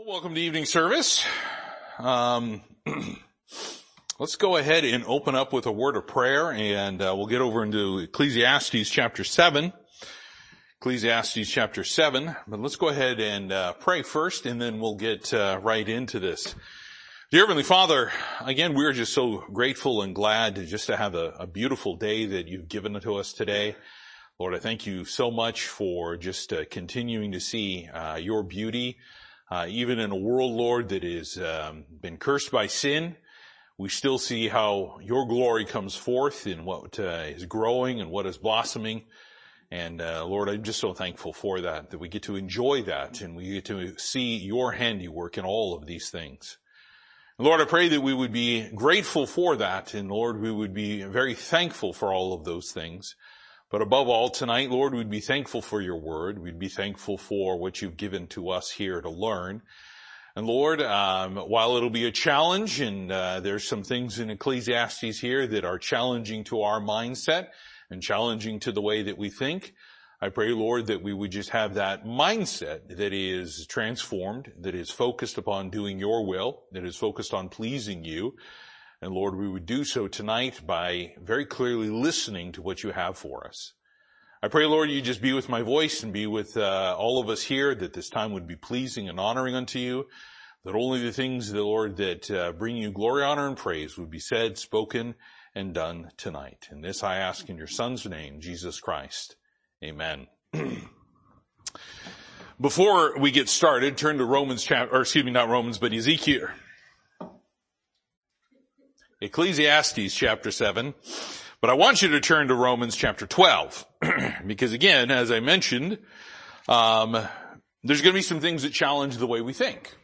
Well, welcome to evening service. Um, let's go ahead and open up with a word of prayer and uh, we'll get over into Ecclesiastes chapter 7. Ecclesiastes chapter 7. But let's go ahead and uh, pray first and then we'll get uh, right into this. Dear Heavenly Father, again, we're just so grateful and glad to just to have a, a beautiful day that you've given to us today. Lord, I thank you so much for just uh, continuing to see uh, your beauty uh, even in a world, Lord, that has um, been cursed by sin, we still see how your glory comes forth in what uh, is growing and what is blossoming. And uh, Lord, I'm just so thankful for that, that we get to enjoy that and we get to see your handiwork in all of these things. Lord, I pray that we would be grateful for that and Lord, we would be very thankful for all of those things. But above all, tonight, Lord, we'd be thankful for your word. We'd be thankful for what you've given to us here to learn. And Lord, um, while it'll be a challenge, and uh, there's some things in Ecclesiastes here that are challenging to our mindset and challenging to the way that we think, I pray, Lord, that we would just have that mindset that is transformed, that is focused upon doing your will, that is focused on pleasing you, and Lord, we would do so tonight by very clearly listening to what you have for us. I pray, Lord, you just be with my voice and be with uh, all of us here, that this time would be pleasing and honoring unto you, that only the things, the Lord, that uh, bring you glory, honor, and praise would be said, spoken, and done tonight. And this I ask in your Son's name, Jesus Christ. Amen. Before we get started, turn to Romans chapter, or excuse me, not Romans, but Ezekiel. Ecclesiastes chapter 7. But I want you to turn to Romans chapter 12. because again, as I mentioned, um, there's going to be some things that challenge the way we think.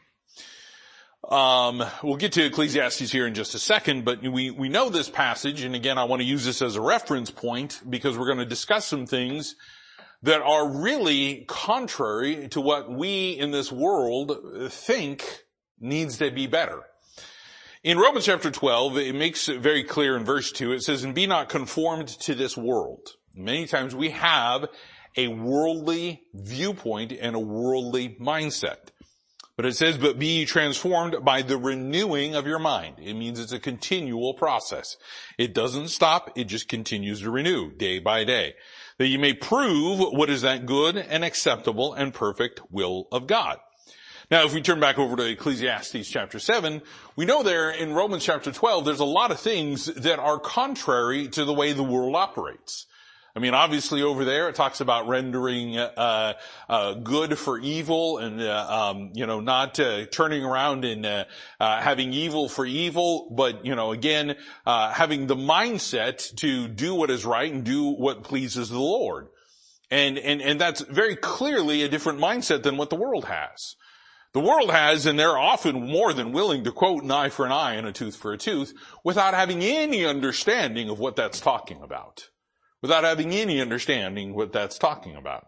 Um, we'll get to Ecclesiastes here in just a second, but we, we know this passage, and again, I want to use this as a reference point because we're going to discuss some things that are really contrary to what we in this world think needs to be better. In Romans chapter 12, it makes it very clear in verse 2, it says, and be not conformed to this world. Many times we have a worldly viewpoint and a worldly mindset. But it says, but be transformed by the renewing of your mind. It means it's a continual process. It doesn't stop, it just continues to renew day by day. That you may prove what is that good and acceptable and perfect will of God. Now, if we turn back over to Ecclesiastes chapter 7, we know there in Romans chapter 12, there's a lot of things that are contrary to the way the world operates. I mean, obviously over there it talks about rendering uh, uh, good for evil, and uh, um, you know, not uh, turning around and uh, uh, having evil for evil, but you know, again, having the mindset to do what is right and do what pleases the Lord, and and and that's very clearly a different mindset than what the world has. The world has, and they're often more than willing to quote an eye for an eye and a tooth for a tooth without having any understanding of what that's talking about. Without having any understanding what that's talking about.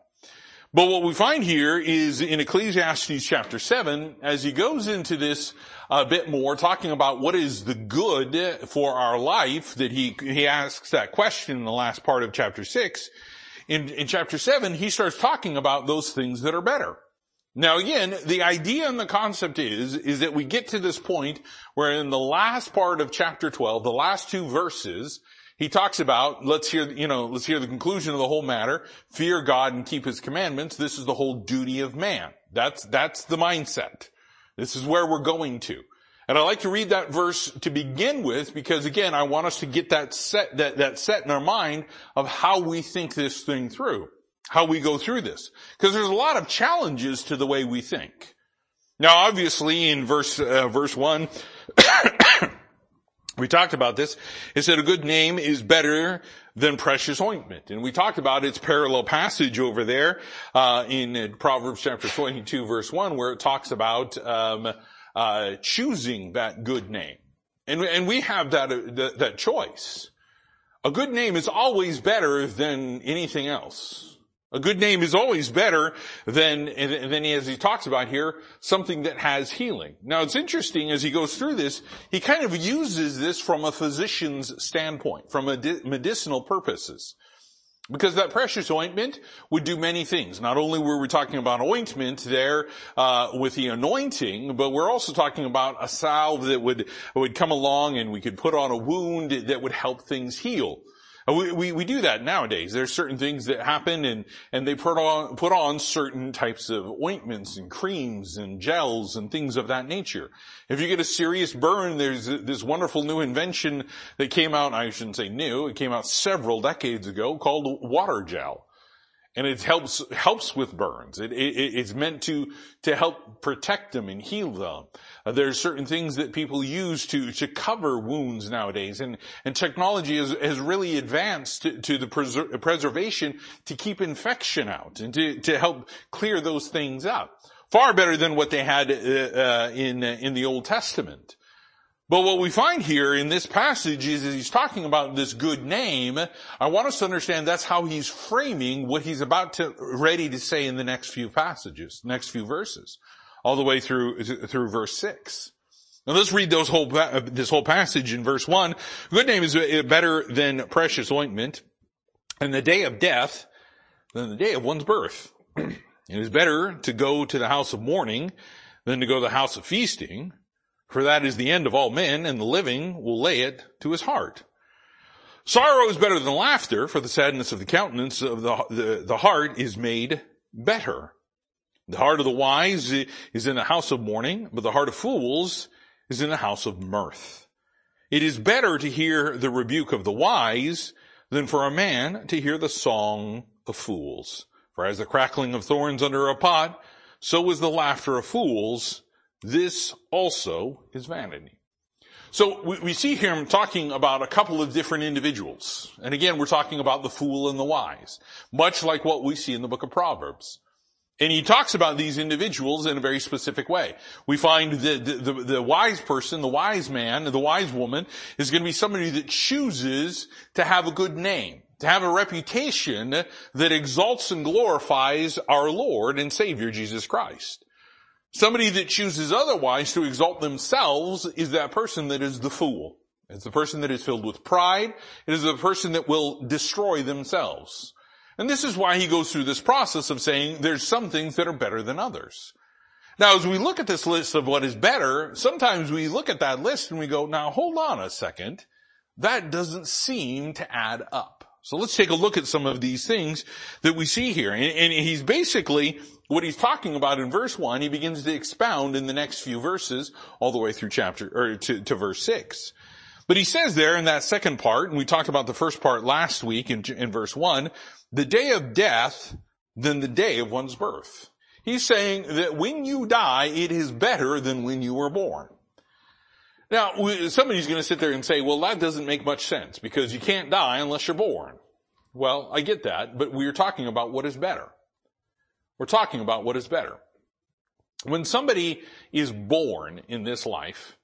But what we find here is in Ecclesiastes chapter 7, as he goes into this a bit more, talking about what is the good for our life, that he, he asks that question in the last part of chapter 6. In, in chapter 7, he starts talking about those things that are better. Now again, the idea and the concept is, is that we get to this point where in the last part of chapter 12, the last two verses, he talks about, let's hear, you know, let's hear the conclusion of the whole matter, fear God and keep his commandments. This is the whole duty of man. That's, that's the mindset. This is where we're going to. And I like to read that verse to begin with because again, I want us to get that set, that, that set in our mind of how we think this thing through how we go through this. Because there's a lot of challenges to the way we think. Now obviously in verse, uh, verse one, we talked about this. It said a good name is better than precious ointment. And we talked about its parallel passage over there, uh, in Proverbs chapter 22 verse 1 where it talks about, um, uh, choosing that good name. And, and we have that, uh, that, that choice. A good name is always better than anything else. A good name is always better than, than as he talks about here, something that has healing. Now it's interesting as he goes through this, he kind of uses this from a physician's standpoint, from medicinal purposes. Because that precious ointment would do many things. Not only were we talking about ointment there uh, with the anointing, but we're also talking about a salve that would would come along and we could put on a wound that would help things heal. Uh, we, we, we, do that nowadays. There's certain things that happen and, and they put on, put on certain types of ointments and creams and gels and things of that nature. If you get a serious burn, there's this wonderful new invention that came out, I shouldn't say new, it came out several decades ago called Water-Jel and it helps helps with burns. It, it, it's meant to to help protect them and heal them. Uh, there's certain things that people use to to cover wounds nowadays, and and technology has, has really advanced to, to the preser- preservation to keep infection out and to to help clear those things up. Far better than what they had uh, uh, in in the Old Testament. But what we find here in this passage is he's talking about this good name. I want us to understand that's how he's framing what he's about to, ready to say in the next few passages, next few verses, all the way through, through verse six. Now let's read those whole, this whole passage in verse one. Good name is eh, better than precious ointment and the day of death than the day of one's birth. it is better to go to the house of mourning than to go to the house of feasting for that is the end of all men, and the living will lay it to his heart. Sorrow is better than laughter, for the sadness of the countenance of the, the, the heart is made better. The heart of the wise is in the house of mourning, but the heart of fools is in the house of mirth. It is better to hear the rebuke of the wise than for a man to hear the song of fools. For as the crackling of thorns under a pot, so is the laughter of fools. This also is vanity. So we, we, see him talking about a couple of different individuals. And again, we're talking about the fool and the wise, much like what we see in the book of Proverbs. And he talks about these individuals in a very specific way. We find the, the, the wise person, the wise man, the wise woman is going to be somebody that chooses to have a good name, to have a reputation that exalts and glorifies our Lord and Savior Jesus Christ. Somebody that chooses otherwise to exalt themselves is that person that is the fool. It's the person that is filled with pride. It is the person that will destroy themselves. And this is why he goes through this process of saying there's some things that are better than others. Now, as we look at this list of what is better, sometimes we look at that list and we go, now hold on a second. That doesn't seem to add up. So let's take a look at some of these things that we see here. And, and he's basically what he's talking about in verse one, he begins to expound in the next few verses all the way through chapter, or to, to verse six. But he says there in that second part, and we talked about the first part last week in, in verse one, the day of death than the day of one's birth. He's saying that when you die, it is better than when you were born. Now, somebody's going to sit there and say, well, that doesn't make much sense because you can't die unless you're born. Well, I get that, but we're talking about what is better. We're talking about what is better. When somebody is born in this life,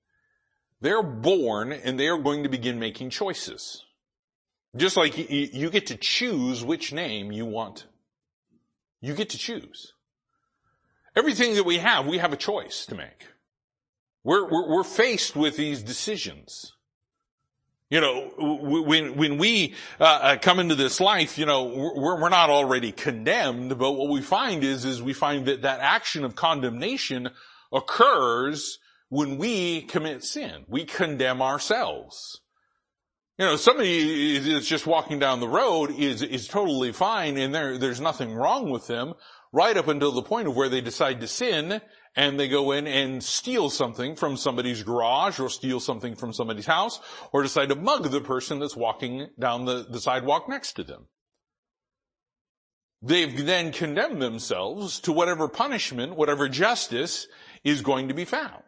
they're born and they are going to begin making choices. Just like you get to choose which name you want. You get to choose. Everything that we have, we have a choice to make. We're, we're, we're faced with these decisions. You know, when, when we uh, uh, come into this life, you know, we're, we're not already condemned, but what we find is, is we find that that action of condemnation occurs when we commit sin. We condemn ourselves. You know, somebody is just walking down the road is, is totally fine and there, there's nothing wrong with them right up until the point of where they decide to sin and they go in and steal something from somebody's garage or steal something from somebody's house or decide to mug the person that's walking down the, the sidewalk next to them. They've then condemned themselves to whatever punishment, whatever justice is going to be found.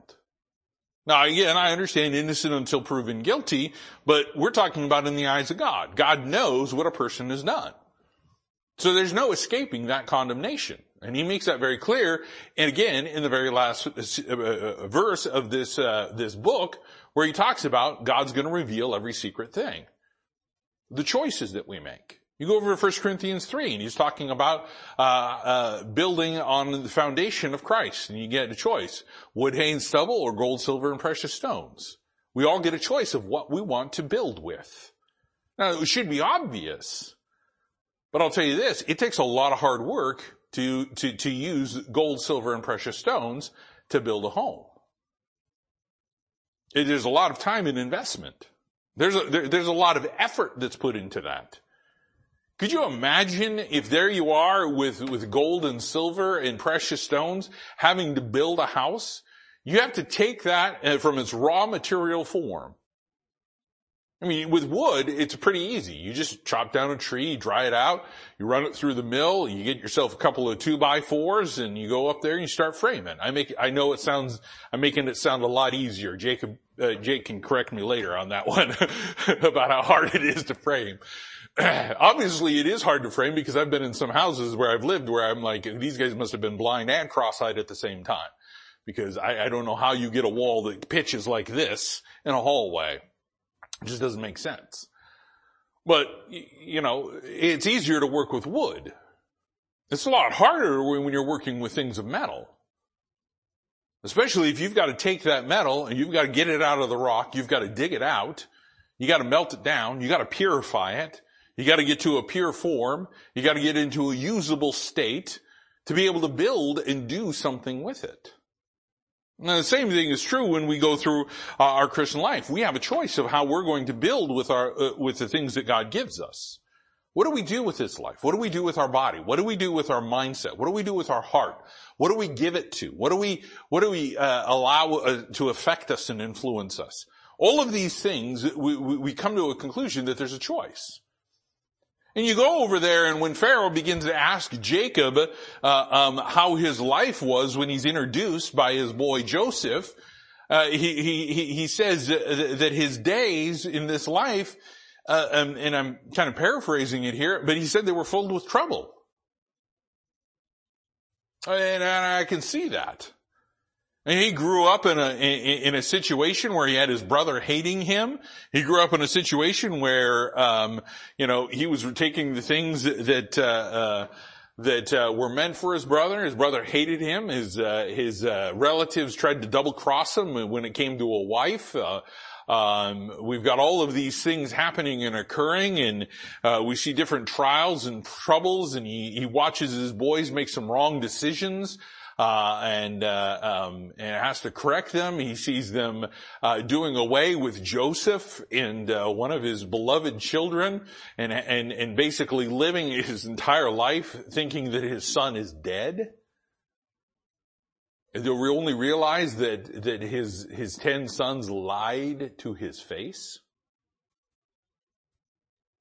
Now again, I understand innocent until proven guilty, but we're talking about in the eyes of God. God knows what a person has done. So there's no escaping that condemnation. And he makes that very clear. And again, in the very last uh, uh, verse of this, uh, this book, where he talks about God's going to reveal every secret thing. The choices that we make. You go over to 1 Corinthians 3 and he's talking about, uh, uh, building on the foundation of Christ and you get a choice. Wood, hay, and stubble or gold, silver, and precious stones. We all get a choice of what we want to build with. Now it should be obvious But I'll tell you this, it takes a lot of hard work to, to, to use gold, silver, and precious stones to build a home. It is a lot of time and investment. There's a, there, there's a lot of effort that's put into that. Could you imagine if there you are with, with gold and silver and precious stones having to build a house? You have to take that uh, from its raw material form. I mean, with wood, it's pretty easy. You just chop down a tree, dry it out, you run it through the mill, you get yourself a couple of two by fours and you go up there and you start framing. I make, I know it sounds, I'm making it sound a lot easier. Jacob, uh, Jake can correct me later on that one about how hard it is to frame. obviously it is hard to frame because I've been in some houses where I've lived where I'm like, these guys must have been blind and cross-eyed at the same time. Because I, I don't know how you get a wall that pitches like this in a hallway. It just doesn't make sense. But, you know, it's easier to work with wood. It's a lot harder when you're working with things of metal. Especially if you've got to take that metal and you've got to get it out of the rock, you've got to dig it out, you got to melt it down, you got to purify it, you gotta get to a pure form. You gotta get into a usable state to be able to build and do something with it. Now the same thing is true when we go through uh, our Christian life. We have a choice of how we're going to build with our, uh, with the things that God gives us. What do we do with this life? What do we do with our body? What do we do with our mindset? What do we do with our heart? What do we give it to? What do we, what do we uh, allow uh, to affect us and influence us? All of these things, we, we come to a conclusion that there's a choice. And you go over there and when Pharaoh begins to ask Jacob uh, um, how his life was when he's introduced by his boy Joseph, uh, he, he, he says that his days in this life, uh, um, and I'm kind of paraphrasing it here, but he said they were filled with trouble. And I can see that. And he grew up in a, in a situation where he had his brother hating him. He grew up in a situation where, um, you know, he was taking the things that, uh, uh, that uh, were meant for his brother. His brother hated him. His uh, his uh, relatives tried to double cross him when it came to a wife. Uh, um, we've got all of these things happening and occurring, and uh, we see different trials and troubles. And he he watches his boys make some wrong decisions uh, and, uh, um, and has to correct them. He sees them uh, doing away with Joseph and uh, one of his beloved children, and and and basically living his entire life thinking that his son is dead. And we only realize that that his his ten sons lied to his face.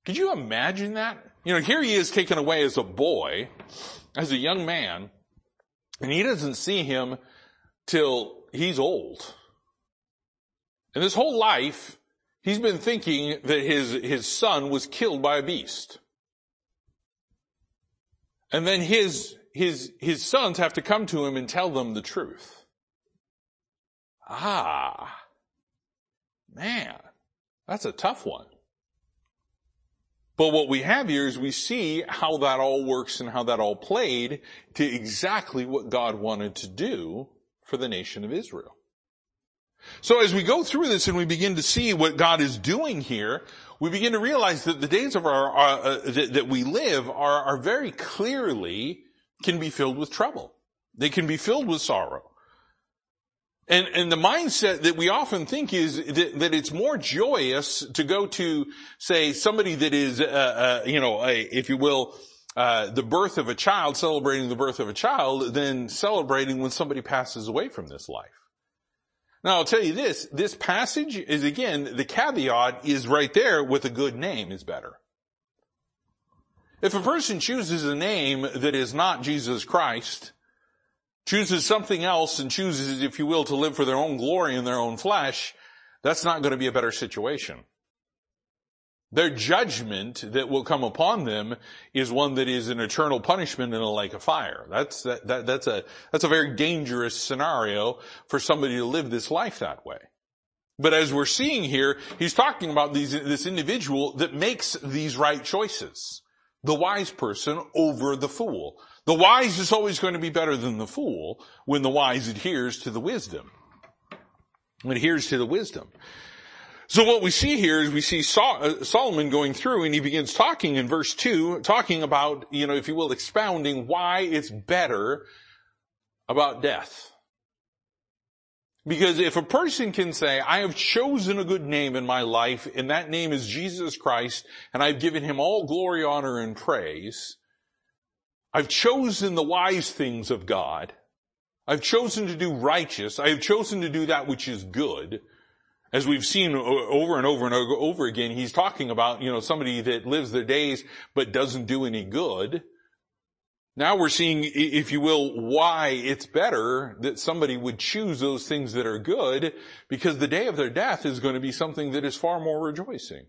Could you imagine that? You know, here he is taken away as a boy, as a young man, and he doesn't see him till he's old. And this whole life, he's been thinking that his, his son was killed by a beast. And then his, his, his sons have to come to him and tell them the truth. Ah, man, that's a tough one. But what we have here is we see how that all works and how that all played to exactly what God wanted to do for the nation of Israel. So as we go through this and we begin to see what God is doing here, we begin to realize that the days of our, uh, uh, that, that, we live are, are very clearly can be filled with trouble. They can be filled with sorrow. And, and the mindset that we often think is that, that it's more joyous to go to, say, somebody that is, uh, uh, you know, a, if you will, uh, the birth of a child, celebrating the birth of a child, than celebrating when somebody passes away from this life. Now I'll tell you this, this passage is again, the caveat is right there with a good name is better. If a person chooses a name that is not Jesus Christ, chooses something else and chooses, if you will, to live for their own glory in their own flesh, that's not going to be a better situation. Their judgment that will come upon them is one that is an eternal punishment in a lake of fire. That's, that, that, that's a, that's a very dangerous scenario for somebody to live this life that way. But as we're seeing here, he's talking about these, this individual that makes these right choices. The wise person over the fool. The wise is always going to be better than the fool when the wise adheres to the wisdom. Adheres to the wisdom. So what we see here is we see uh, Solomon going through and he begins talking in verse 2, talking about, you know, if you will, expounding why it's better about death. Because if a person can say, I have chosen a good name in my life and that name is Jesus Christ and I've given him all glory, honor, and praise, I've chosen the wise things of God. I've chosen to do righteous. I have chosen to do that which is good. As we've seen over and over and over again, he's talking about, you know, somebody that lives their days but doesn't do any good. Now we're seeing, if you will, why it's better that somebody would choose those things that are good because the day of their death is going to be something that is far more rejoicing.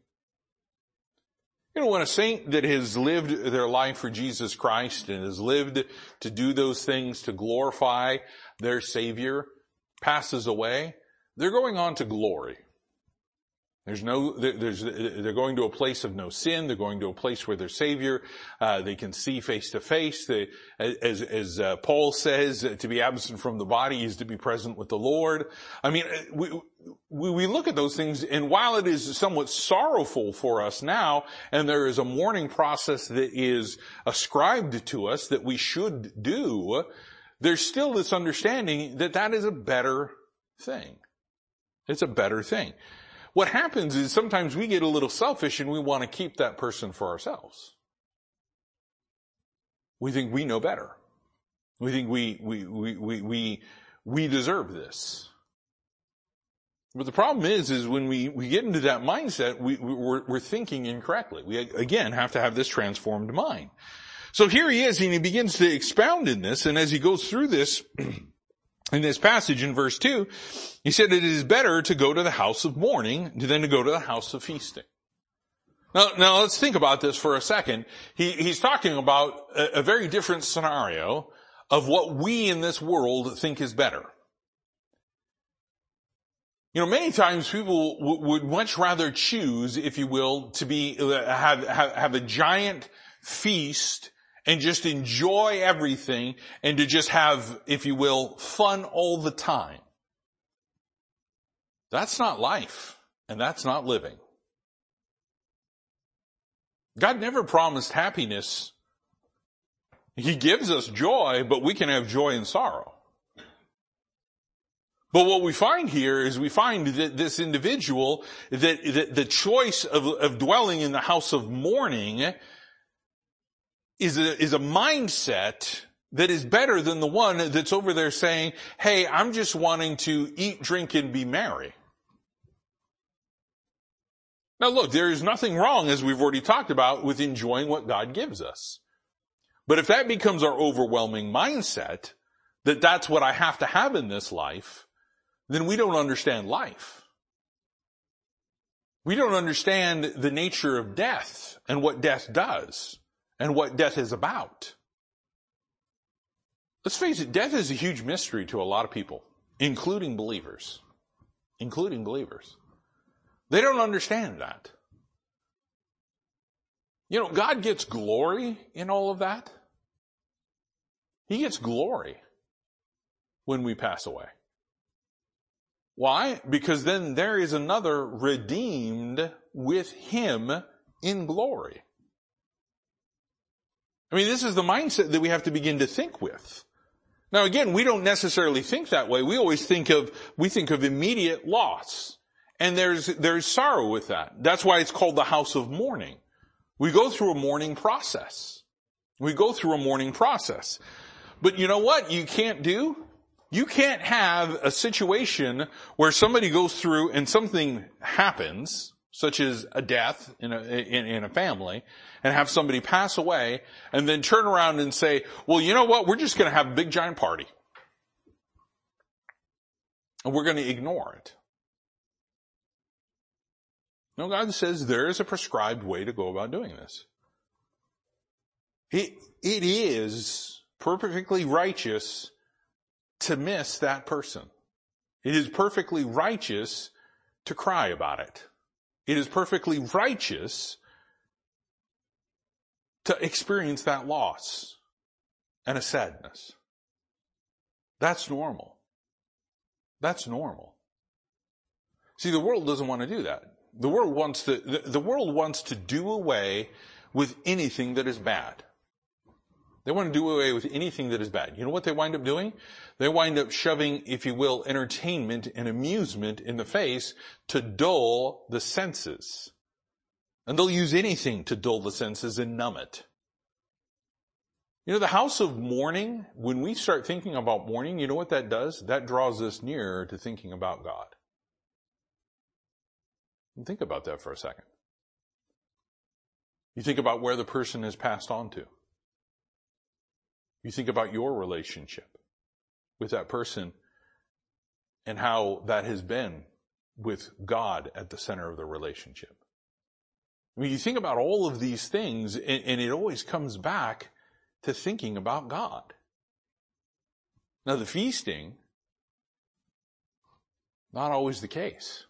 You know, when a saint that has lived their life for Jesus Christ and has lived to do those things to glorify their Savior passes away, they're going on to glory. There's no, there's, they're going to a place of no sin. They're going to a place where their Savior, uh, they can see face to face. They, as, as uh, Paul says, to be absent from the body is to be present with the Lord. I mean, uh, we, we, we look at those things, and while it is somewhat sorrowful for us now, and there is a mourning process that is ascribed to us that we should do, there's still this understanding that that is a better thing. It's a better thing. What happens is sometimes we get a little selfish and we want to keep that person for ourselves. We think we know better. We think we, we, we, we, we, we deserve this. But the problem is, is when we, we get into that mindset, we, we're, we're thinking incorrectly. We again have to have this transformed mind. So here he is and he begins to expound in this and as he goes through this, in this passage in verse 2, he said it is better to go to the house of mourning than to go to the house of feasting. Now, now let's think about this for a second. He, he's talking about a, a very different scenario of what we in this world think is better. You know, many times people w- would much rather choose, if you will, to be, uh, have, have, have a giant feast and just enjoy everything and to just have, if you will, fun all the time. That's not life and that's not living. God never promised happiness. He gives us joy, but we can have joy and sorrow. But what we find here is we find that this individual, that, that the choice of, of dwelling in the house of mourning is a, is a mindset that is better than the one that's over there saying, hey, I'm just wanting to eat, drink, and be merry. Now look, there is nothing wrong, as we've already talked about, with enjoying what God gives us. But if that becomes our overwhelming mindset, that that's what I have to have in this life, then we don't understand life. We don't understand the nature of death and what death does and what death is about. Let's face it, death is a huge mystery to a lot of people, including believers. Including believers. They don't understand that. You know, God gets glory in all of that. He gets glory when we pass away. Why? Because then there is another redeemed with Him in glory. I mean, this is the mindset that we have to begin to think with. Now again, we don't necessarily think that way. We always think of, we think of immediate loss. And there's, there's sorrow with that. That's why it's called the house of mourning. We go through a mourning process. We go through a mourning process. But you know what you can't do? You can't have a situation where somebody goes through and something happens, such as a death in a, in, in a family, and have somebody pass away and then turn around and say, well, you know what? We're just going to have a big giant party. And we're going to ignore it. No, God says there is a prescribed way to go about doing this. It, it is perfectly righteous to miss that person. It is perfectly righteous to cry about it. It is perfectly righteous to experience that loss and a sadness. That's normal. That's normal. See, the world doesn't want to do that. The world wants to, the, the world wants to do away with anything that is bad. They want to do away with anything that is bad. You know what they wind up doing? They wind up shoving, if you will, entertainment and amusement in the face to dull the senses. And they'll use anything to dull the senses and numb it. You know, the house of mourning, when we start thinking about mourning, you know what that does? That draws us nearer to thinking about God. Think about that for a second. You think about where the person has passed on to. You think about your relationship with that person and how that has been with God at the center of the relationship. I mean, you think about all of these things and, and it always comes back to thinking about God. Now the feasting, not always the case.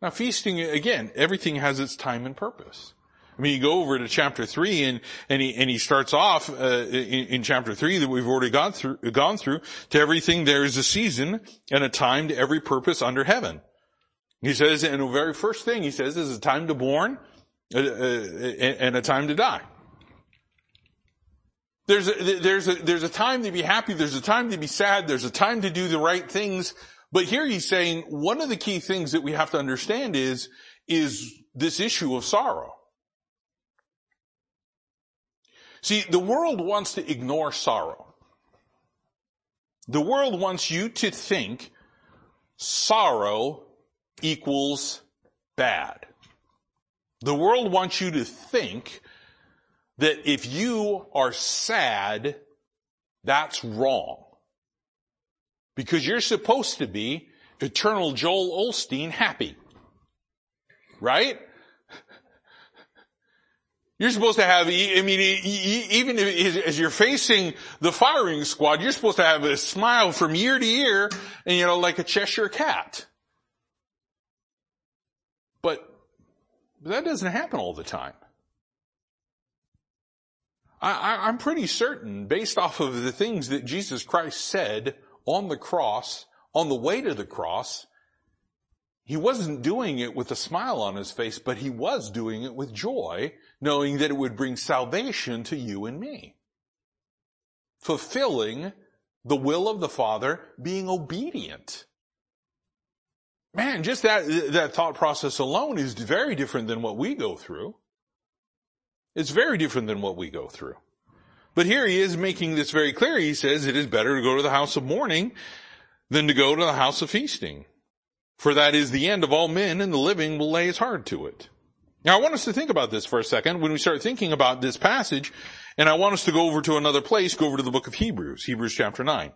Now feasting, again, everything has its time and purpose. I mean, you go over to chapter three and, and he, and he starts off, uh, in, in, chapter three that we've already gone through, gone through, to everything there is a season and a time to every purpose under heaven. He says, and the very first thing he says is a time to born uh, uh, and a time to die. There's a, there's a, there's a time to be happy, there's a time to be sad, there's a time to do the right things, but here he's saying one of the key things that we have to understand is, is this issue of sorrow. See, the world wants to ignore sorrow. The world wants you to think sorrow equals bad. The world wants you to think that if you are sad, that's wrong. Because you're supposed to be eternal Joel Osteen happy. Right? You're supposed to have, I mean, even as you're facing the firing squad, you're supposed to have a smile from year to year and, you know, like a Cheshire cat. But that doesn't happen all the time. I, am pretty certain, based off of the things that Jesus Christ said on the cross, on the way to the cross, he wasn't doing it with a smile on his face, but he was doing it with joy, knowing that it would bring salvation to you and me. Fulfilling the will of the Father, being obedient. Man, just that, that thought process alone is very different than what we go through. It's very different than what we go through. But here he is making this very clear. He says it is better to go to the house of mourning than to go to the house of feasting. For that is the end of all men and the living will lay his heart to it. Now I want us to think about this for a second when we start thinking about this passage, and I want us to go over to another place, go over to the book of Hebrews, Hebrews chapter 9.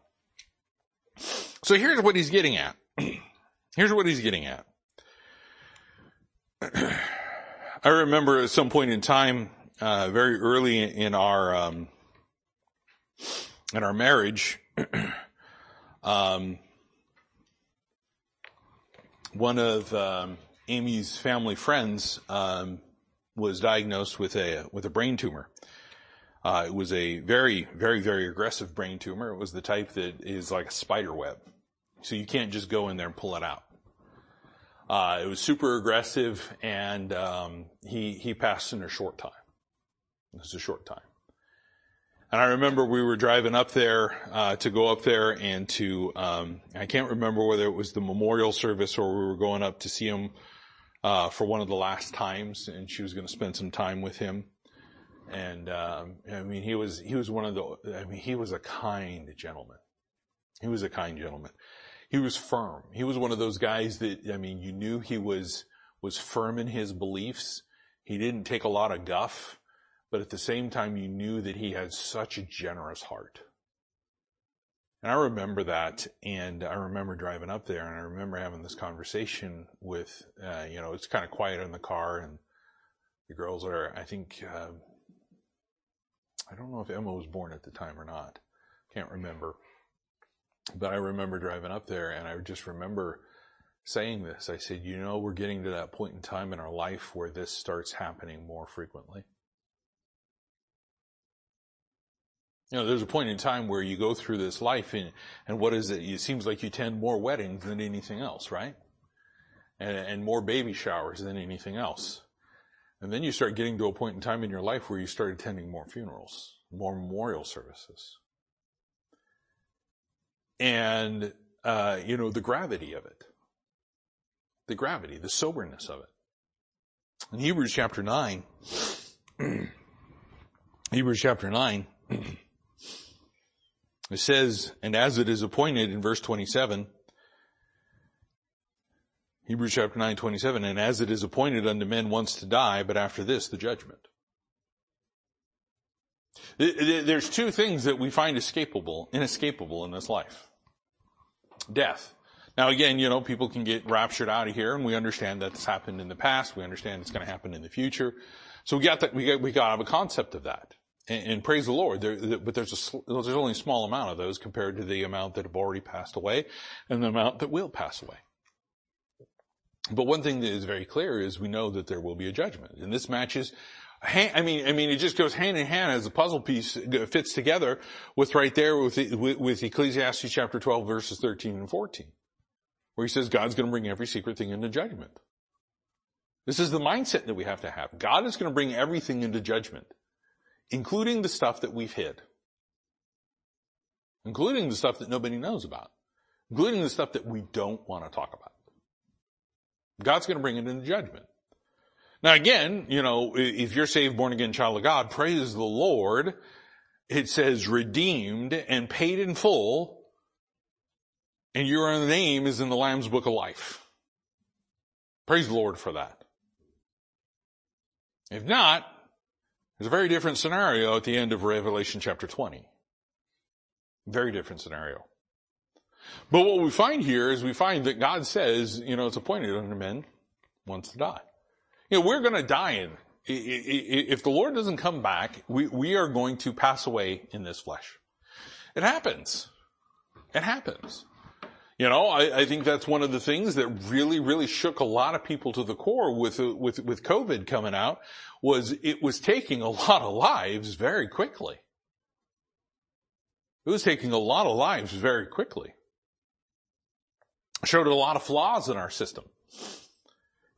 So here's what he's getting at. here's what he's getting at. I remember at some point in time, uh, very early in our um, in our marriage, um, one of um, Amy's family friends um, was diagnosed with a with a brain tumor. Uh, it was a very, very, very aggressive brain tumor. It was the type that is like a spider web, so you can't just go in there and pull it out. Uh, it was super aggressive, and um, he he passed in a short time. It was a short time. And I remember we were driving up there uh, to go up there and to um, I can't remember whether it was the memorial service or we were going up to see him uh, for one of the last times, and she was going to spend some time with him. And um, I mean, he was he was one of the I mean, he was a kind gentleman. He was a kind gentleman. He was firm. He was one of those guys that I mean, you knew he was was firm in his beliefs. He didn't take a lot of guff but at the same time, you knew that he had such a generous heart. And I remember that, and I remember driving up there, and I remember having this conversation with, uh, you know, it's kind of quiet in the car, and the girls are, I think, uh, I don't know if Emma was born at the time or not. Can't remember. But I remember driving up there, and I just remember saying this. I said, you know, we're getting to that point in time in our life where this starts happening more frequently. You know, there's a point in time where you go through this life and, and what is it? It seems like you attend more weddings than anything else, right? and, and more baby showers than anything else. And then you start getting to a point in time in your life where you start attending more funerals, more memorial services. And, uh, you know, the gravity of it. The gravity, the soberness of it. In Hebrews chapter 9, Hebrews chapter 9, it says, and as it is appointed in verse 27, Hebrews chapter 9, 27, and as it is appointed unto men once to die, but after this, the judgment. There's two things that we find escapable, inescapable in this life. Death. Now again, you know, people can get raptured out of here and we understand that's happened in the past. We understand it's going to happen in the future. So we got that, we got, we got a concept of that. And, and praise the Lord. There, but there's a, there's only a small amount of those compared to the amount that have already passed away and the amount that will pass away. But one thing that is very clear is we know that there will be a judgment. And this matches, I mean, I mean, it just goes hand in hand as the puzzle piece uh, fits together with right there with, with Ecclesiastes chapter 12 verses 13 and 14. Where he says God's going to bring every secret thing into judgment. This is the mindset that we have to have. God is going to bring everything into judgment, including the stuff that we've hid. Including the stuff that nobody knows about. Including the stuff that we don't want to talk about. God's going to bring it into judgment. Now again, you know, if you're saved, born again child of God, praise the Lord. It says redeemed and paid in full and your name is in the Lamb's book of life. Praise the Lord for that. If not, there's a very different scenario at the end of Revelation chapter 20. Very different scenario. But what we find here is we find that God says, you know, it's appointed unto men once to die. You know, we're going to die in, if the Lord doesn't come back, we, we are going to pass away in this flesh. It happens. It happens. You know, I, I, think that's one of the things that really, really shook a lot of people to the core with, with, with COVID coming out was it was taking a lot of lives very quickly. It was taking a lot of lives very quickly showed a lot of flaws in our system.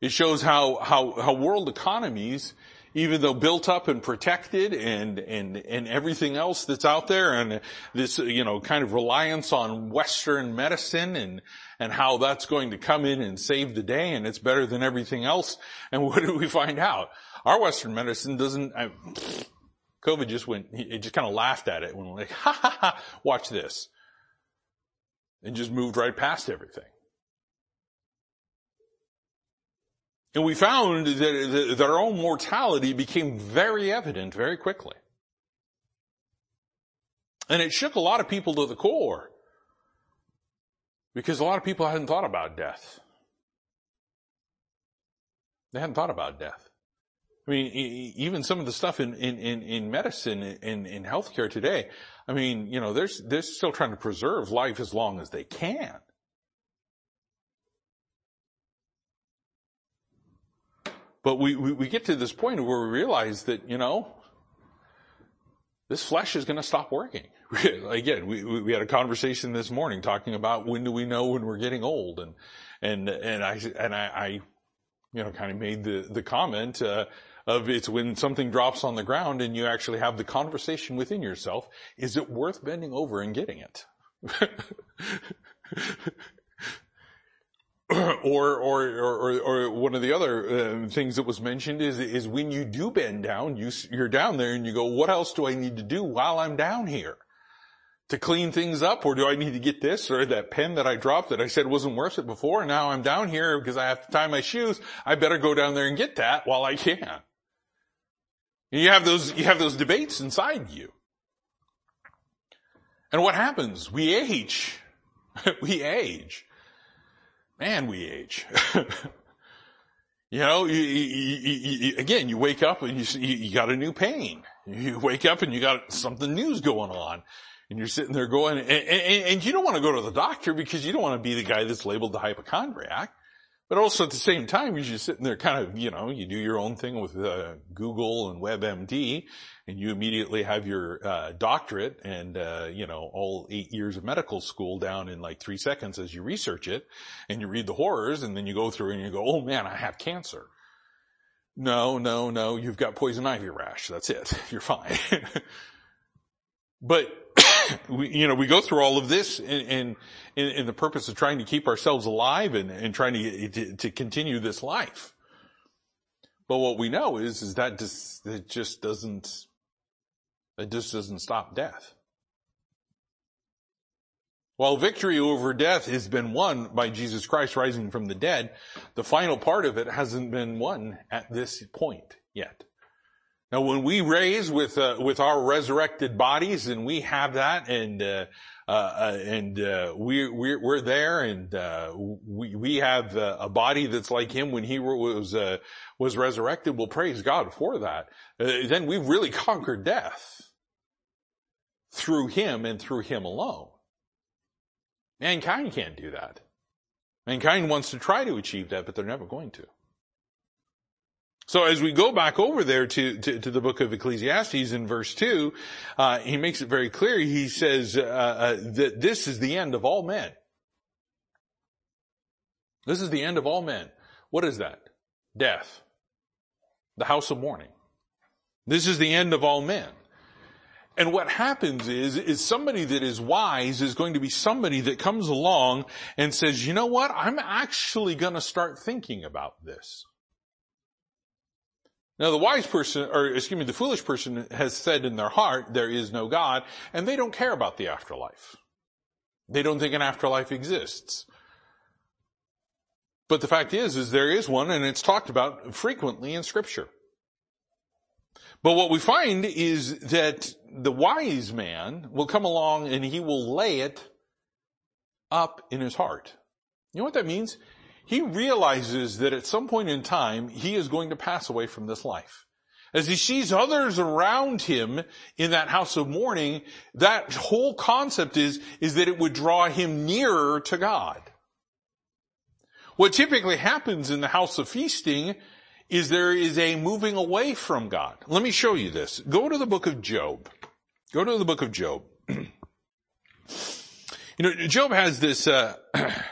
It shows how, how, how world economies, even though built up and protected and, and, and everything else that's out there and this, you know, kind of reliance on Western medicine and, and how that's going to come in and save the day and it's better than everything else. And what did we find out? Our Western medicine doesn't, I, COVID just went, it just kind of laughed at it when like, ha ha ha, watch this. And just moved right past everything. And we found that, that our own mortality became very evident very quickly. And it shook a lot of people to the core. Because a lot of people hadn't thought about death. They hadn't thought about death. I mean, even some of the stuff in, in, in, in medicine, in, in healthcare today, I mean, you know, they're, they're still trying to preserve life as long as they can. But we, we, we get to this point where we realize that, you know, this flesh is going to stop working. Again, we, we had a conversation this morning talking about when do we know when we're getting old and, and, and I, and I, I you know, kind of made the, the comment, uh, of it's when something drops on the ground and you actually have the conversation within yourself, is it worth bending over and getting it? or, or, or, or, one of the other uh, things that was mentioned is, is when you do bend down, you, you're down there and you go, what else do I need to do while I'm down here? To clean things up or do I need to get this or that pen that I dropped that I said wasn't worth it before now I'm down here because I have to tie my shoes. I better go down there and get that while I can. You have those, you have those debates inside you. And what happens? We age. we age man, we age. you know, you, you, you, again, you wake up and you, you got a new pain. You wake up and you got something new's going on. And you're sitting there going, and, and, and you don't want to go to the doctor because you don't want to be the guy that's labeled the hypochondriac. But also at the same time, you're just sitting there kind of, you know, you do your own thing with uh, Google and WebMD, and you immediately have your uh, doctorate and, uh, you know, all eight years of medical school down in like three seconds as you research it, and you read the horrors, and then you go through and you go, oh man, I have cancer. No, no, no, you've got poison ivy rash. That's it. You're fine. but we, you know, we go through all of this in, in, in, the purpose of trying to keep ourselves alive and, and trying to, to, to, continue this life. But what we know is, is that just, it just doesn't, it just doesn't stop death. While victory over death has been won by Jesus Christ rising from the dead, the final part of it hasn't been won at this point yet. Now, when we raise with uh, with our resurrected bodies, and we have that, and uh, uh, and uh, we we're, we're there, and uh, we we have uh, a body that's like Him when He was was resurrected. We'll praise God for that. then we've really conquered death through Him and through Him alone. Mankind can't do that. Mankind wants to try to achieve that, but they're never going to. So as we go back over there to, to, to the book of Ecclesiastes in verse 2, uh, he makes it very clear. He says uh, uh, that this is the end of all men. This is the end of all men. What is that? Death. The house of mourning. This is the end of all men. And what happens is, is somebody that is wise is going to be somebody that comes along and says, you know what? I'm actually going to start thinking about this. Now the wise person, or excuse me, the foolish person has said in their heart, there is no God, and they don't care about the afterlife. They don't think an afterlife exists. But the fact is, is there is one, and it's talked about frequently in scripture. But what we find is that the wise man will come along and he will lay it up in his heart. You know what that means? He realizes that at some point in time, he is going to pass away from this life. As he sees others around him in that house of mourning, that whole concept is, is that it would draw him nearer to God. What typically happens in the house of feasting is there is a moving away from God. Let me show you this. Go to the book of Job. Go to the book of Job. you know, Job has this, uh,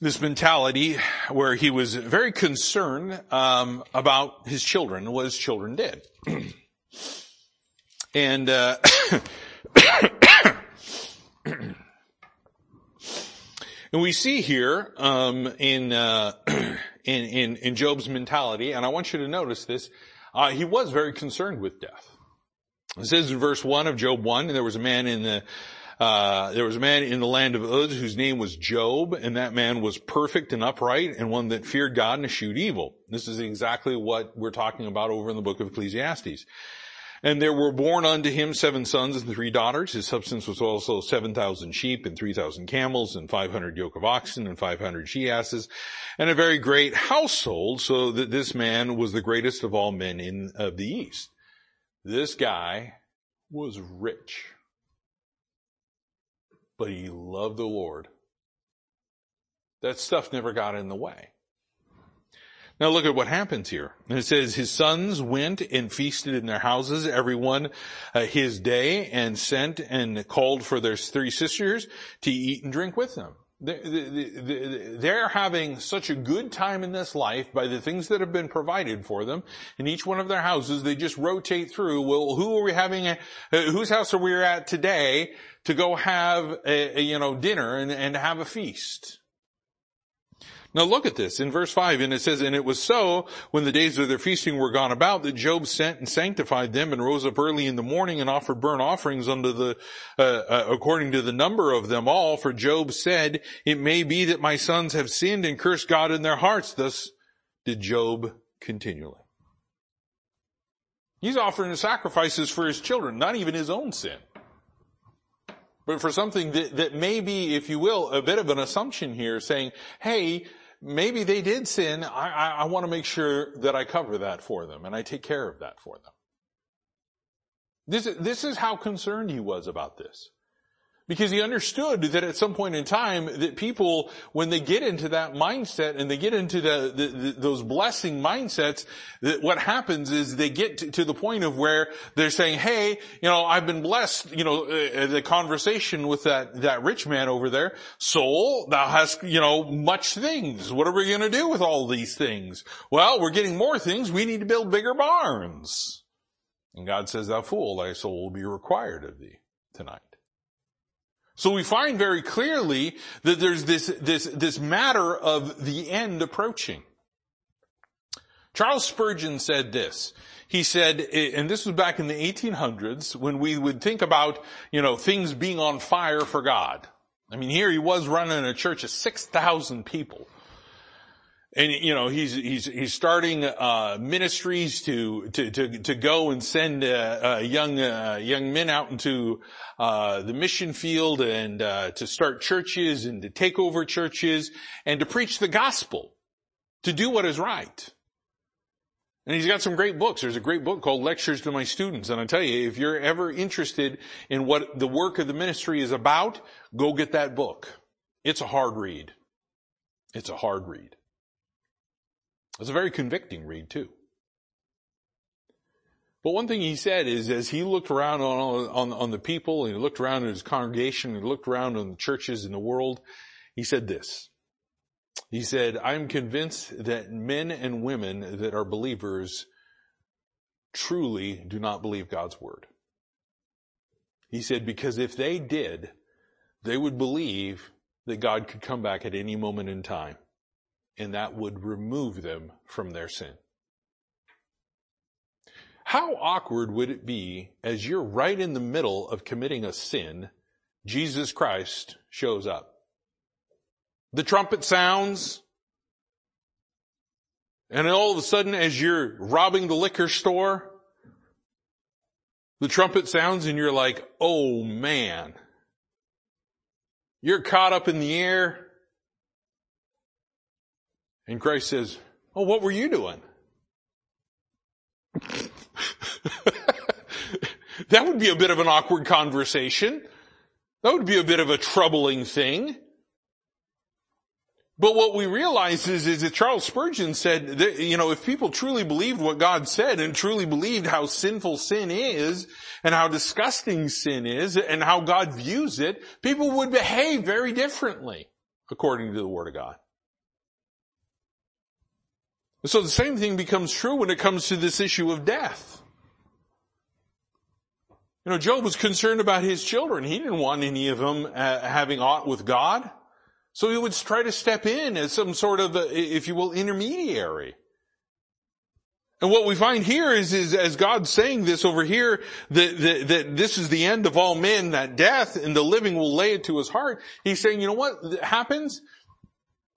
this mentality where he was very concerned um, about his children, what his children did, and uh, and we see here um, in, uh, in, in in Job's mentality, and I want you to notice this. Uh, he was very concerned with death. It says in verse one of Job one, and there was a man in the uh, there was a man in the land of Uz whose name was Job, and that man was perfect and upright and one that feared God and eschewed evil. This is exactly what we're talking about over in the book of Ecclesiastes. And there were born unto him seven sons and three daughters. His substance was also 7,000 sheep and 3,000 camels and 500 yoke of oxen and 500 she asses and a very great household so that this man was the greatest of all men in, of the East. This guy was rich but he loved the Lord. That stuff never got in the way. Now look at what happens here. And it says, his sons went and feasted in their houses, everyone uh, his day, and sent and called for their three sisters to eat and drink with them. They're having such a good time in this life by the things that have been provided for them. In each one of their houses, they just rotate through, well, who are we having, uh, whose house are we at today to go have a, a you know, dinner and, and have a feast? Now look at this in verse 5 and it says, And it was so when the days of their feasting were gone about that Job sent and sanctified them and rose up early in the morning and offered burnt offerings unto the, uh, uh, according to the number of them all. For Job said, It may be that my sons have sinned and cursed God in their hearts. Thus did Job continually. He's offering sacrifices for his children, not even his own sin but for something that, that may be, if you will, a bit of an assumption here saying, hey, maybe they did sin. I, I, I want to make sure that I cover that for them and I take care of that for them. This, this is how concerned he was about this. Because he understood that at some point in time that people, when they get into that mindset and they get into the, the, the those blessing mindsets, that what happens is they get to, to, the point of where they're saying, hey, you know, I've been blessed, you know, uh, uh the conversation with that, that rich man over there, soul, thou hast, you know, much things. What are we going to do with all these things? Well, we're getting more things. We need to build bigger barns. And God says, thou fool, thy soul will be required of thee tonight. So we find very clearly that there's this, this, this matter of the end approaching. Charles Spurgeon said this. He said, and this was back in the 1800s when we would think about, you know, things being on fire for God. I mean, here he was running a church of 6,000 people and you know he's he's he's starting uh, ministries to to to to go and send uh, uh, young uh, young men out into uh, the mission field and uh, to start churches and to take over churches and to preach the gospel, to do what is right. And he's got some great books. There's a great book called Lectures to My Students. And I tell you, if you're ever interested in what the work of the ministry is about, go get that book. It's a hard read. It's a hard read. It's a very convicting read too. But one thing he said is as he looked around on, on, on the people and he looked around at his congregation and he looked around on the churches in the world, he said this. He said, I'm convinced that men and women that are believers truly do not believe God's word. He said, because if they did, they would believe that God could come back at any moment in time and that would remove them from their sin. How awkward would it be as you're right in the middle of committing a sin, Jesus Christ shows up? The trumpet sounds, and all of a sudden as you're robbing the liquor store, the trumpet sounds and you're like, oh man. You're caught up in the air. And Christ says, Oh, what were you doing? that would be a bit of an awkward conversation. That would be a bit of a troubling thing. But what we realize is, is that Charles Spurgeon said that, you know, if people truly believed what God said and truly believed how sinful sin is and how disgusting sin is and how God views it, people would behave very differently according to the Word of God. So the same thing becomes true when it comes to this issue of death. You know, Job was concerned about his children. He didn't want any of them uh, having aught with God. So he would try to step in as some sort of, a, if you will, intermediary. And what we find here is, is as God's saying this over here, that, that, that, this is the end of all men, that death and the living will lay it to his heart. He's saying, you know what happens?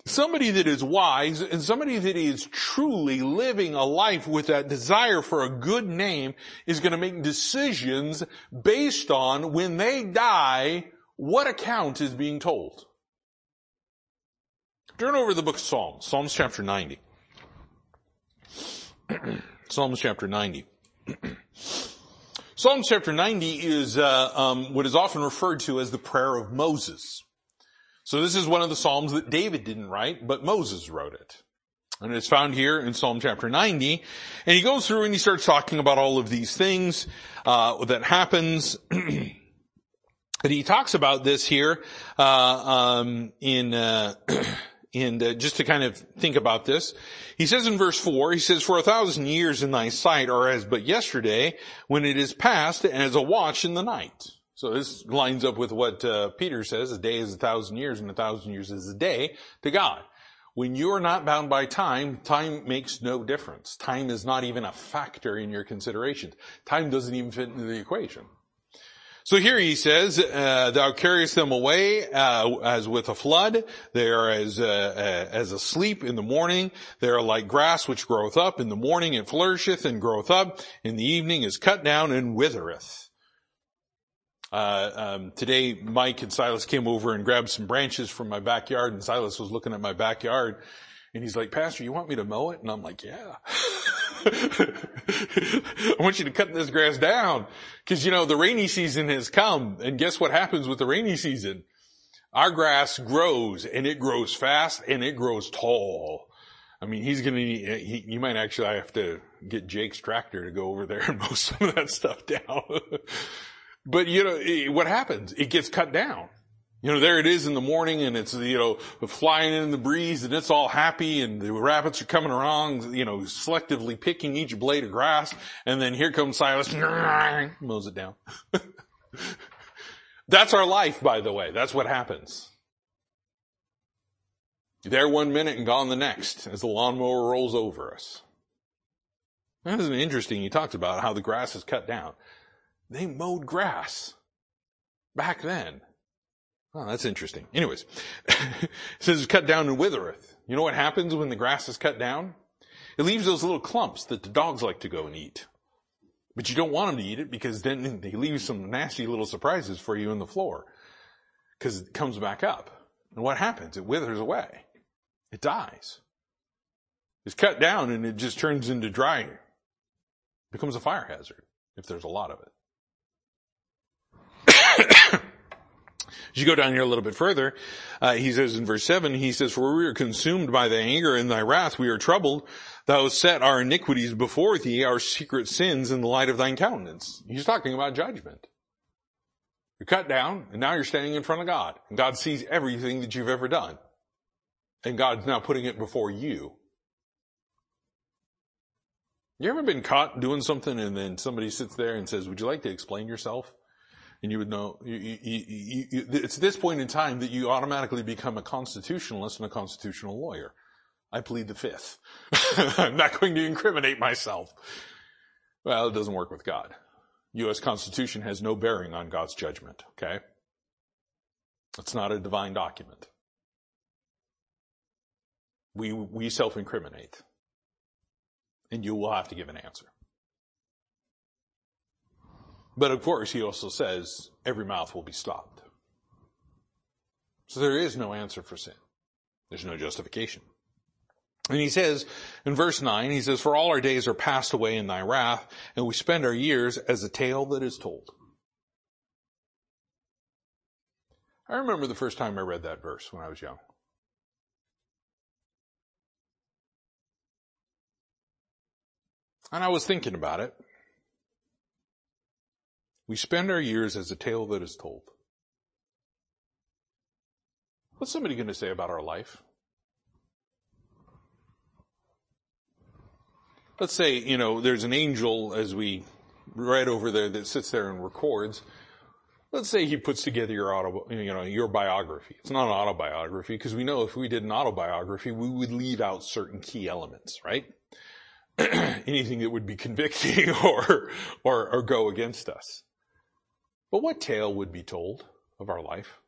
Somebody that is wise and somebody that is truly living a life with that desire for a good name is going to make decisions based on when they die, what account is being told. Turn over the book of Psalms, Psalms chapter 90. Psalms chapter 90. Psalms chapter 90 is uh, um, what is often referred to as the prayer of Moses. So this is one of the Psalms that David didn't write, but Moses wrote it. And it's found here in Psalm chapter 90. And he goes through and he starts talking about all of these things, uh, that happens. and he talks about this here, uh, um, in, uh, and uh, just to kind of think about this, he says in verse four, he says, "For a thousand years in thy sight are as but yesterday, when it is past, as a watch in the night." So this lines up with what uh, Peter says, a day is a thousand years and a thousand years is a day to God. When you are not bound by time, time makes no difference. Time is not even a factor in your considerations. Time doesn't even fit into the equation. So here he says, uh, "Thou carriest them away uh, as with a flood. They are as uh, uh as asleep in the morning. They are like grass which groweth up in the morning and flourisheth and groweth up. In the evening is cut down and withereth." Uh, um, today, Mike and Silas came over and grabbed some branches from my backyard, and Silas was looking at my backyard, and he's like, "Pastor, you want me to mow it?" And I'm like, "Yeah." I want you to cut this grass down. Cause you know, the rainy season has come and guess what happens with the rainy season? Our grass grows and it grows fast and it grows tall. I mean, he's gonna, he, you might actually have to get Jake's tractor to go over there and mow some of that stuff down. but you know, what happens? It gets cut down. You know, there it is in the morning and it's, you know, flying in the breeze and it's all happy and the rabbits are coming around, you know, selectively picking each blade of grass. And then here comes Silas, mows it down. That's our life, by the way. That's what happens. There one minute and gone the next as the lawnmower rolls over us. That isn't interesting. He talks about how the grass is cut down. They mowed grass back then. Oh, that's interesting. Anyways, it says it's cut down and withereth. You know what happens when the grass is cut down? It leaves those little clumps that the dogs like to go and eat. But you don't want them to eat it because then they leave some nasty little surprises for you in the floor. Cause it comes back up. And what happens? It withers away. It dies. It's cut down and it just turns into dry. It becomes a fire hazard if there's a lot of it. As you go down here a little bit further, uh, he says in verse 7, he says, For we are consumed by the anger and thy wrath, we are troubled. Thou set our iniquities before thee, our secret sins in the light of thine countenance. He's talking about judgment. You're cut down, and now you're standing in front of God. And God sees everything that you've ever done. And God's now putting it before you. You ever been caught doing something and then somebody sits there and says, would you like to explain yourself? And you would know, you, you, you, it's this point in time that you automatically become a constitutionalist and a constitutional lawyer. I plead the fifth. I'm not going to incriminate myself. Well, it doesn't work with God. U.S. Constitution has no bearing on God's judgment, okay? It's not a divine document. We, we self-incriminate. And you will have to give an answer. But of course, he also says every mouth will be stopped. So there is no answer for sin. There's no justification. And he says in verse 9, he says, For all our days are passed away in thy wrath, and we spend our years as a tale that is told. I remember the first time I read that verse when I was young. And I was thinking about it. We spend our years as a tale that is told. What's somebody going to say about our life? Let's say, you know, there's an angel as we read over there that sits there and records. Let's say he puts together your auto, you know, your biography. It's not an autobiography because we know if we did an autobiography, we would leave out certain key elements, right? Anything that would be convicting or, or, or go against us. But what tale would be told of our life?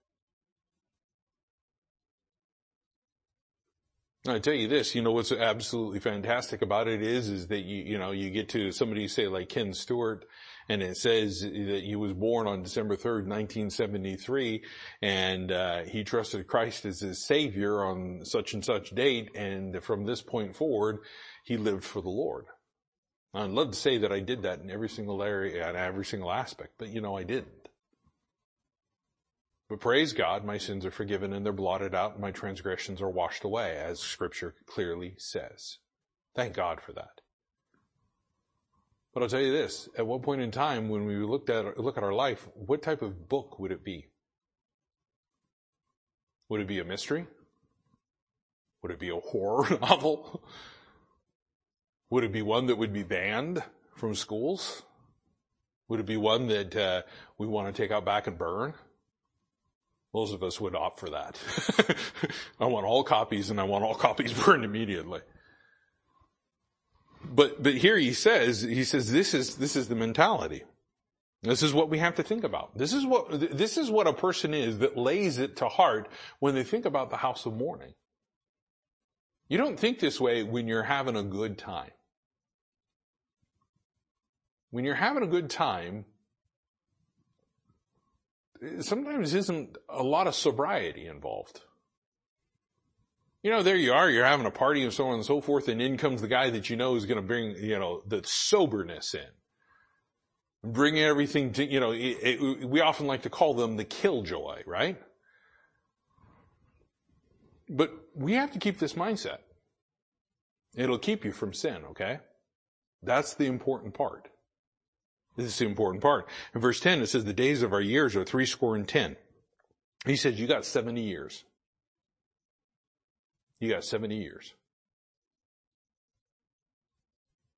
I tell you this, you know, what's absolutely fantastic about it is, is that you, you know, you get to somebody say like Ken Stewart and it says that he was born on December 3rd, 1973 and, uh, he trusted Christ as his savior on such and such date. And from this point forward, he lived for the Lord. I'd love to say that I did that in every single area and every single aspect, but you know, I didn't. But praise God, my sins are forgiven and they're blotted out and my transgressions are washed away, as scripture clearly says. Thank God for that. But I'll tell you this, at what point in time when we looked at, look at our life, what type of book would it be? Would it be a mystery? Would it be a horror novel? Would it be one that would be banned from schools? Would it be one that uh, we want to take out back and burn? Most of us would opt for that. I want all copies and I want all copies burned immediately. But, but here he says, he says this is, this is the mentality. This is what we have to think about. This is what, this is what a person is that lays it to heart when they think about the house of mourning. You don't think this way when you're having a good time. When you're having a good time, sometimes isn't a lot of sobriety involved. You know, there you are, you're having a party and so on and so forth, and in comes the guy that you know is gonna bring, you know, the soberness in. Bring everything to, you know, it, it, we often like to call them the killjoy, right? But we have to keep this mindset. It'll keep you from sin, okay? That's the important part. This is the important part. In verse 10, it says, the days of our years are three score and ten. He says, you got 70 years. You got 70 years.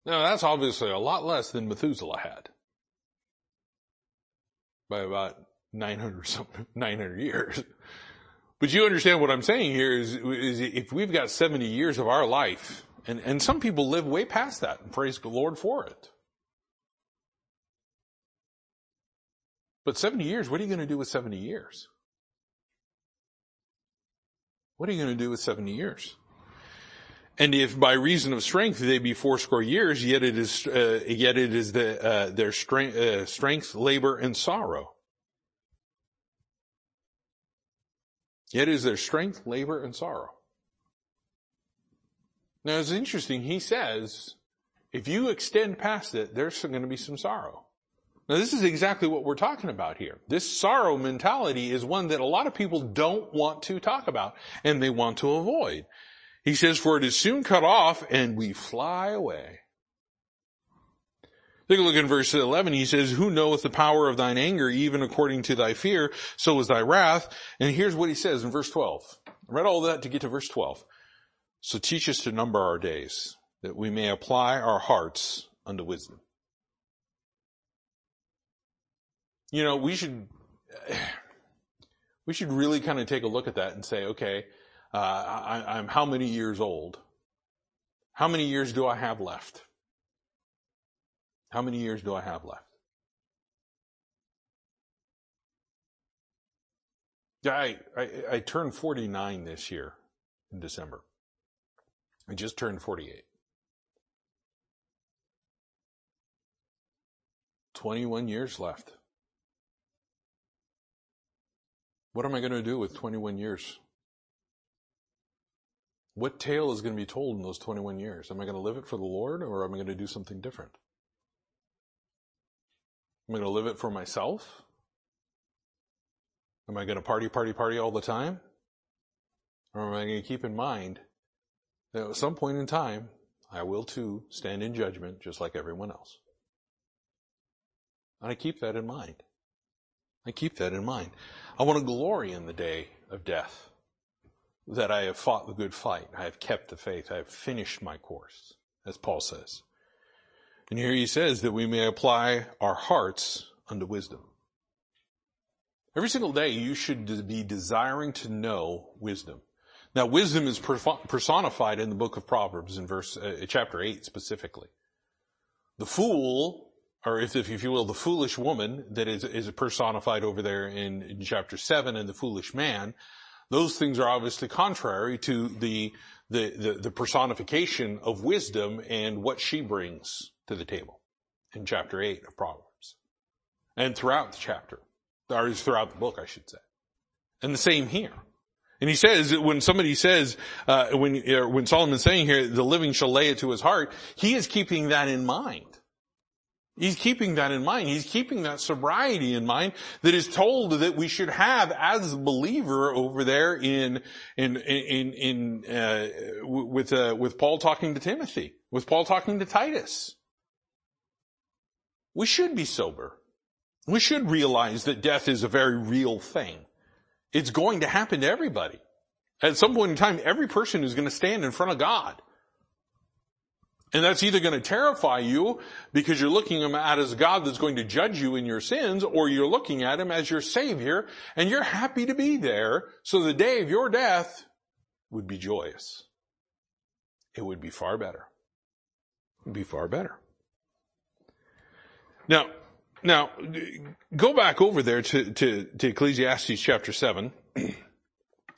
Now that's obviously a lot less than Methuselah had. By about 900 something, 900 years. But you understand what I'm saying here is, is if we've got 70 years of our life, and, and some people live way past that, and praise the Lord for it. But 70 years, what are you going to do with 70 years? What are you going to do with 70 years? And if by reason of strength they be fourscore years, yet it is, uh, yet it is the, uh, their strength, uh, strength, labor, and sorrow. Yet is their strength, labor, and sorrow. Now it's interesting, he says, if you extend past it, there's going to be some sorrow. Now this is exactly what we're talking about here. This sorrow mentality is one that a lot of people don't want to talk about and they want to avoid. He says, for it is soon cut off and we fly away. Take a look in verse 11. He says, who knoweth the power of thine anger even according to thy fear, so is thy wrath. And here's what he says in verse 12. I read all that to get to verse 12. So teach us to number our days that we may apply our hearts unto wisdom. You know, we should, we should really kind of take a look at that and say, okay, uh, I, I'm how many years old? How many years do I have left? How many years do I have left? I, I, I turned 49 this year in December. I just turned 48. 21 years left. What am I going to do with 21 years? What tale is going to be told in those 21 years? Am I going to live it for the Lord or am I going to do something different? Am I going to live it for myself? Am I going to party, party, party all the time? Or am I going to keep in mind that at some point in time, I will too stand in judgment just like everyone else? And I keep that in mind. I keep that in mind. I want to glory in the day of death. That I have fought the good fight. I have kept the faith. I have finished my course, as Paul says. And here he says that we may apply our hearts unto wisdom. Every single day you should be desiring to know wisdom. Now wisdom is personified in the book of Proverbs in verse, uh, chapter 8 specifically. The fool or if, if you will, the foolish woman that is, is personified over there in, in chapter seven and the foolish man, those things are obviously contrary to the, the, the, the personification of wisdom and what she brings to the table in chapter eight of Proverbs. And throughout the chapter, or throughout the book, I should say. And the same here. And he says, that when somebody says, uh, when, uh, when Solomon's saying here, the living shall lay it to his heart, he is keeping that in mind. He's keeping that in mind. He's keeping that sobriety in mind that is told that we should have as a believer over there in, in, in, in, uh, with, uh, with Paul talking to Timothy, with Paul talking to Titus. We should be sober. We should realize that death is a very real thing. It's going to happen to everybody. At some point in time, every person is going to stand in front of God. And that's either going to terrify you because you're looking at him as God that's going to judge you in your sins, or you're looking at him as your savior and you're happy to be there. So the day of your death would be joyous. It would be far better. It would be far better. Now, now, go back over there to, to, to Ecclesiastes chapter 7.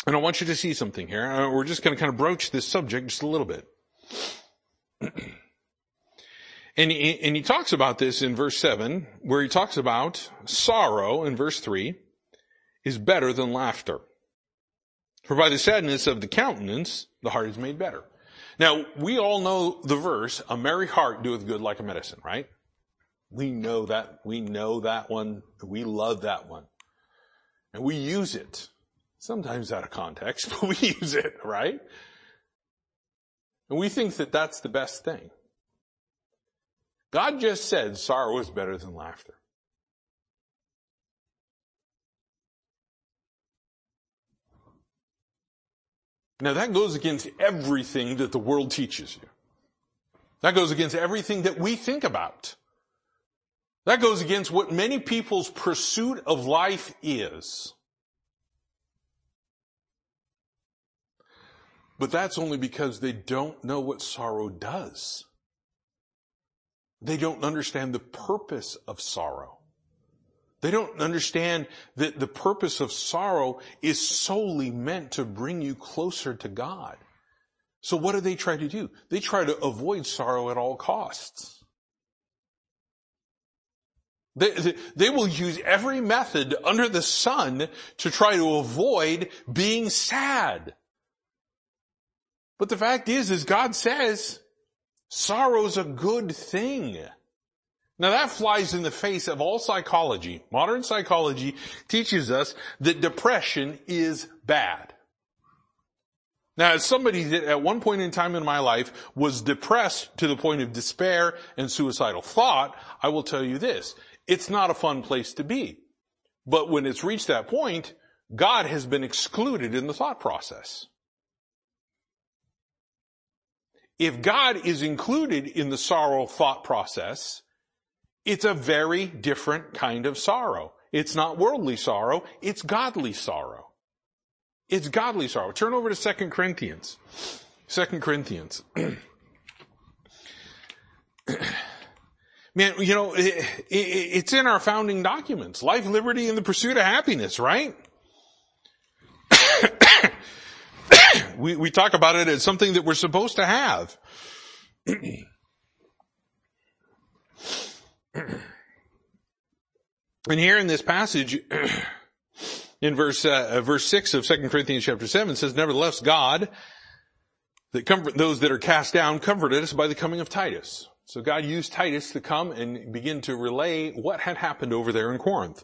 And I want you to see something here. Uh, we're just going to kind of broach this subject just a little bit. And he, and he talks about this in verse 7, where he talks about sorrow in verse 3 is better than laughter. For by the sadness of the countenance, the heart is made better. Now, we all know the verse, a merry heart doeth good like a medicine, right? We know that, we know that one. We love that one. And we use it. Sometimes out of context, but we use it, right? And we think that that's the best thing. God just said sorrow is better than laughter. Now that goes against everything that the world teaches you. That goes against everything that we think about. That goes against what many people's pursuit of life is. But that's only because they don't know what sorrow does. They don't understand the purpose of sorrow. They don't understand that the purpose of sorrow is solely meant to bring you closer to God. So what do they try to do? They try to avoid sorrow at all costs. They, they, they, will use every method under the sun to try to avoid being sad. But the fact is, as God says, sorrow's a good thing. Now that flies in the face of all psychology. Modern psychology teaches us that depression is bad. Now as somebody that at one point in time in my life was depressed to the point of despair and suicidal thought, I will tell you this. It's not a fun place to be. But when it's reached that point, God has been excluded in the thought process. If God is included in the sorrow thought process, it's a very different kind of sorrow. It's not worldly sorrow, it's godly sorrow. It's godly sorrow. Turn over to 2 Corinthians. 2 Corinthians. Man, you know, it, it, it's in our founding documents. Life, liberty, and the pursuit of happiness, right? We, we talk about it as something that we're supposed to have. And here in this passage, in verse uh, verse six of Second Corinthians chapter seven says, "Nevertheless, God, that comfort those that are cast down, comforted us by the coming of Titus." So God used Titus to come and begin to relay what had happened over there in Corinth.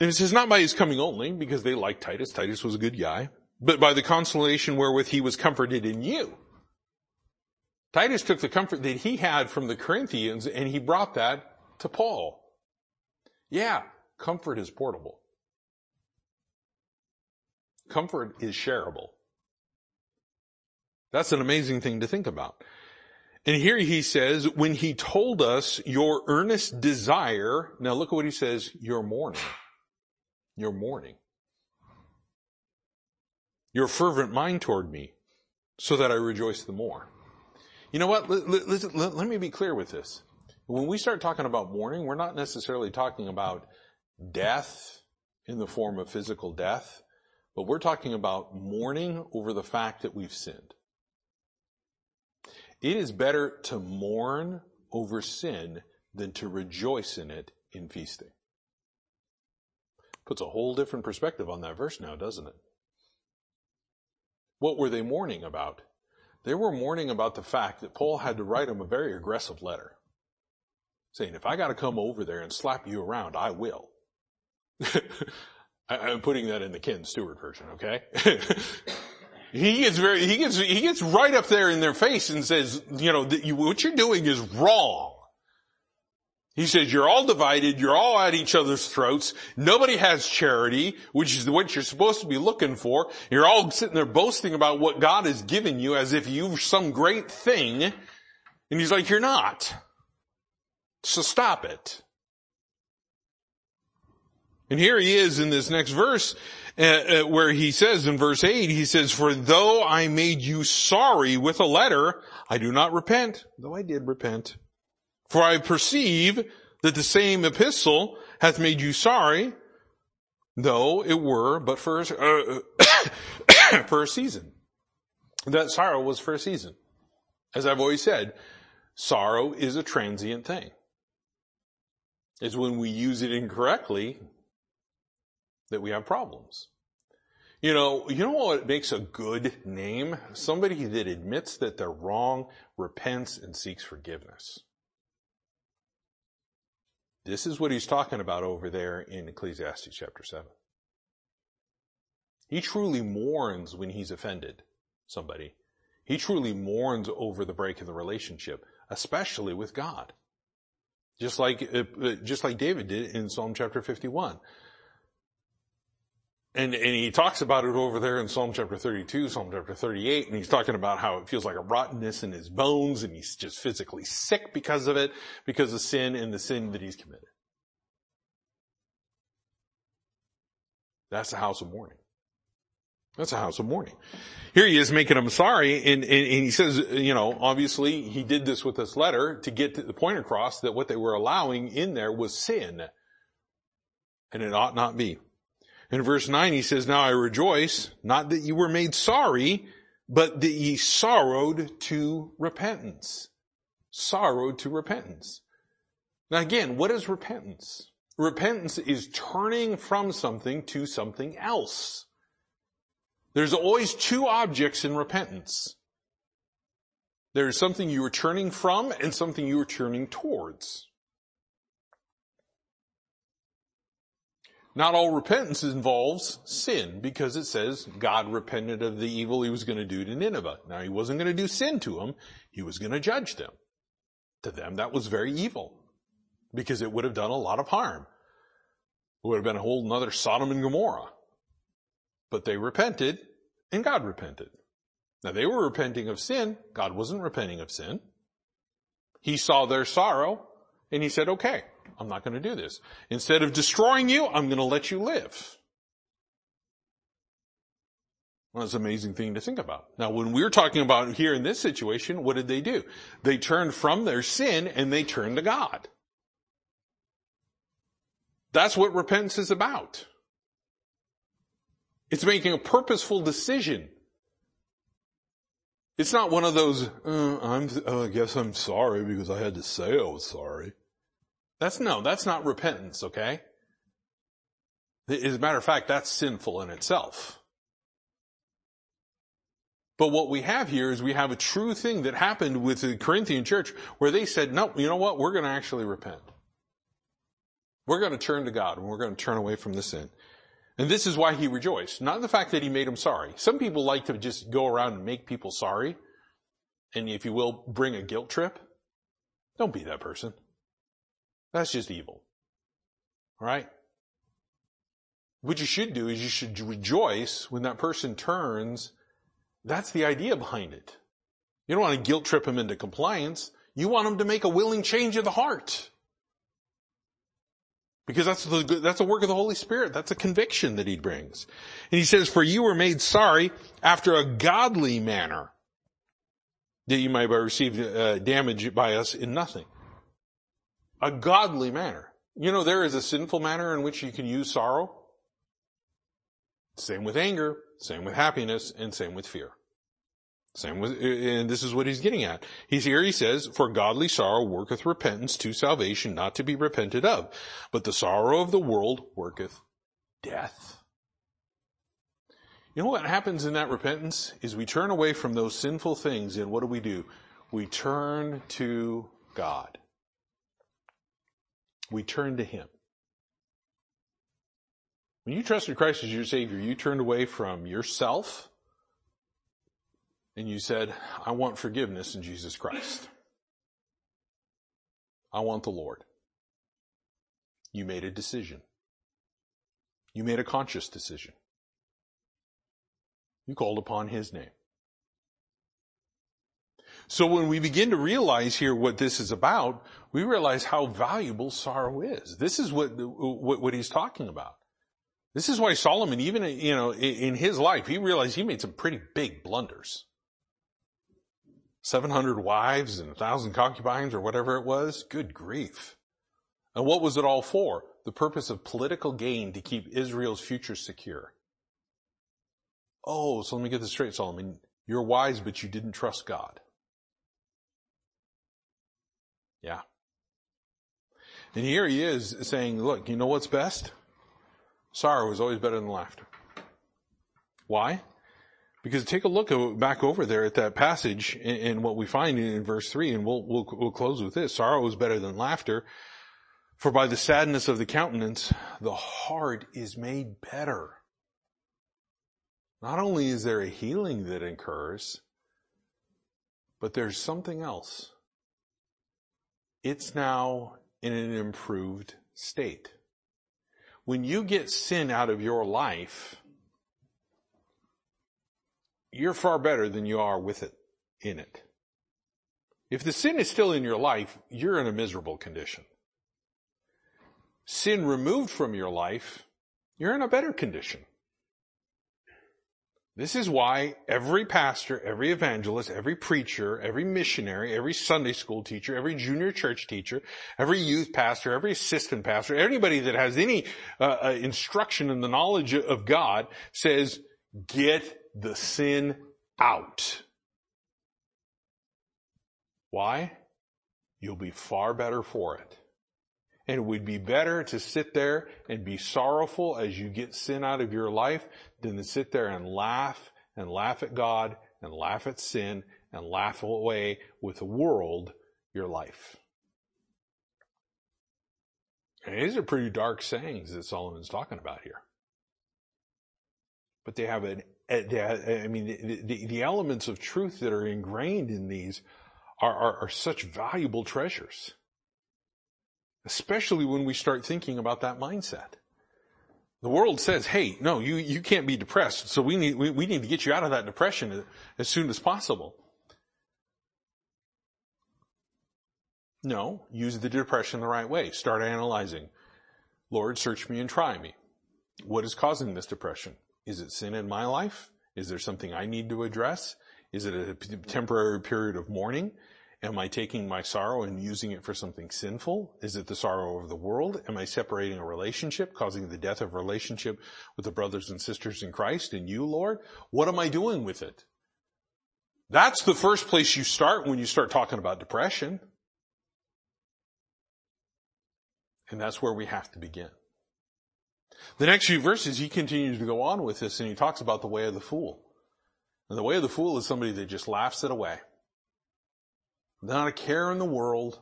And it says, not by his coming only, because they liked Titus. Titus was a good guy, but by the consolation wherewith he was comforted in you. Titus took the comfort that he had from the Corinthians and he brought that to Paul. Yeah, comfort is portable. Comfort is shareable. That's an amazing thing to think about. And here he says, when he told us your earnest desire, now look at what he says, your mourning. Your mourning. Your fervent mind toward me, so that I rejoice the more. You know what? Let, let, let, let me be clear with this. When we start talking about mourning, we're not necessarily talking about death in the form of physical death, but we're talking about mourning over the fact that we've sinned. It is better to mourn over sin than to rejoice in it in feasting. Puts a whole different perspective on that verse now, doesn't it? What were they mourning about? They were mourning about the fact that Paul had to write them a very aggressive letter saying, if I got to come over there and slap you around, I will. I, am putting that in the Ken Stewart version, okay? he gets very, he gets, he gets right up there in their face and says, you know, you, what you're doing is wrong. He says, you're all divided, you're all at each other's throats, nobody has charity, which is what you're supposed to be looking for. You're all sitting there boasting about what God has given you as if you're some great thing. And he's like, you're not. So stop it. And here he is in this next verse, uh, uh, where he says in verse 8, he says, For though I made you sorry with a letter, I do not repent, though I did repent. For I perceive that the same epistle hath made you sorry, though it were but for, uh, for a season. That sorrow was for a season. As I've always said, sorrow is a transient thing. It's when we use it incorrectly that we have problems. You know, you know what makes a good name? Somebody that admits that they're wrong, repents, and seeks forgiveness. This is what he's talking about over there in Ecclesiastes chapter 7. He truly mourns when he's offended somebody. He truly mourns over the break in the relationship, especially with God. Just like, uh, uh, just like David did in Psalm chapter 51. And, and he talks about it over there in Psalm chapter 32, Psalm chapter 38, and he's talking about how it feels like a rottenness in his bones and he's just physically sick because of it, because of sin and the sin that he's committed. That's a house of mourning. That's a house of mourning. Here he is making him sorry, and, and, and, he says, you know, obviously he did this with this letter to get to the point across that what they were allowing in there was sin. And it ought not be. In verse 9 he says, Now I rejoice, not that you were made sorry, but that ye sorrowed to repentance. Sorrowed to repentance. Now again, what is repentance? Repentance is turning from something to something else. There's always two objects in repentance. There's something you are turning from and something you are turning towards. Not all repentance involves sin because it says God repented of the evil he was going to do to Nineveh. Now he wasn't going to do sin to them. He was going to judge them. To them that was very evil because it would have done a lot of harm. It would have been a whole another Sodom and Gomorrah. But they repented and God repented. Now they were repenting of sin. God wasn't repenting of sin. He saw their sorrow and he said, okay, I'm not going to do this. Instead of destroying you, I'm going to let you live. Well, that's an amazing thing to think about. Now, when we're talking about here in this situation, what did they do? They turned from their sin and they turned to God. That's what repentance is about. It's making a purposeful decision. It's not one of those, uh, I'm, uh, I guess I'm sorry because I had to say I was sorry. That's no, that's not repentance, okay? As a matter of fact, that's sinful in itself. But what we have here is we have a true thing that happened with the Corinthian church where they said, no, you know what? We're going to actually repent. We're going to turn to God and we're going to turn away from the sin. And this is why he rejoiced. Not the fact that he made them sorry. Some people like to just go around and make people sorry. And if you will, bring a guilt trip. Don't be that person. That's just evil. Right? What you should do is you should rejoice when that person turns. That's the idea behind it. You don't want to guilt trip them into compliance. You want them to make a willing change of the heart. Because that's the, good that's a work of the Holy Spirit. That's a conviction that he brings. And he says, for you were made sorry after a godly manner that you might have received uh, damage by us in nothing a godly manner. You know, there is a sinful manner in which you can use sorrow. Same with anger, same with happiness, and same with fear. Same with, and this is what he's getting at. He's here, he says, for godly sorrow worketh repentance to salvation, not to be repented of. But the sorrow of the world worketh death. You know what happens in that repentance is we turn away from those sinful things and what do we do? We turn to God we turn to Him. When you trusted Christ as your Savior, you turned away from yourself and you said, I want forgiveness in Jesus Christ. I want the Lord. You made a decision. You made a conscious decision. You called upon His name. So when we begin to realize here what this is about, we realize how valuable sorrow is. This is what, what, what he's talking about. This is why Solomon, even, you know, in his life, he realized he made some pretty big blunders. 700 wives and a 1,000 concubines or whatever it was. Good grief. And what was it all for? The purpose of political gain to keep Israel's future secure. Oh, so let me get this straight, Solomon. You're wise, but you didn't trust God. Yeah. And here he is saying, look, you know what's best? Sorrow is always better than laughter. Why? Because take a look back over there at that passage and what we find in verse three, and we'll, we'll, we'll close with this. Sorrow is better than laughter, for by the sadness of the countenance, the heart is made better. Not only is there a healing that occurs, but there's something else. It's now in an improved state. When you get sin out of your life, you're far better than you are with it in it. If the sin is still in your life, you're in a miserable condition. Sin removed from your life, you're in a better condition. This is why every pastor, every evangelist, every preacher, every missionary, every Sunday school teacher, every junior church teacher, every youth pastor, every assistant pastor, anybody that has any uh, uh, instruction in the knowledge of God says, get the sin out. Why? You'll be far better for it. And it would be better to sit there and be sorrowful as you get sin out of your life than to sit there and laugh and laugh at God and laugh at sin and laugh away with the world your life. And these are pretty dark sayings that Solomon's talking about here. But they have an, I mean, the, the, elements of truth that are ingrained in these are, are, are such valuable treasures. Especially when we start thinking about that mindset. The world says, hey, no, you, you can't be depressed. So we need, we, we need to get you out of that depression as soon as possible. No, use the depression the right way. Start analyzing. Lord, search me and try me. What is causing this depression? Is it sin in my life? Is there something I need to address? Is it a temporary period of mourning? Am I taking my sorrow and using it for something sinful? Is it the sorrow of the world? Am I separating a relationship, causing the death of relationship with the brothers and sisters in Christ and you, Lord? What am I doing with it? That's the first place you start when you start talking about depression. And that's where we have to begin. The next few verses, he continues to go on with this and he talks about the way of the fool. And the way of the fool is somebody that just laughs it away. Not a care in the world.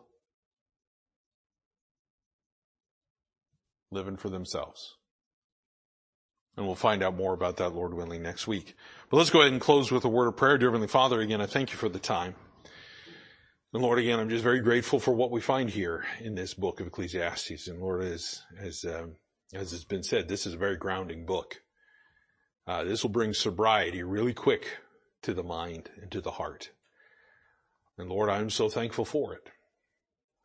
Living for themselves. And we'll find out more about that, Lord willing, next week. But let's go ahead and close with a word of prayer. Dear Heavenly Father, again, I thank you for the time. And Lord, again, I'm just very grateful for what we find here in this book of Ecclesiastes. And Lord, as, as, um, as has been said, this is a very grounding book. Uh, this will bring sobriety really quick to the mind and to the heart. And Lord, I'm so thankful for it.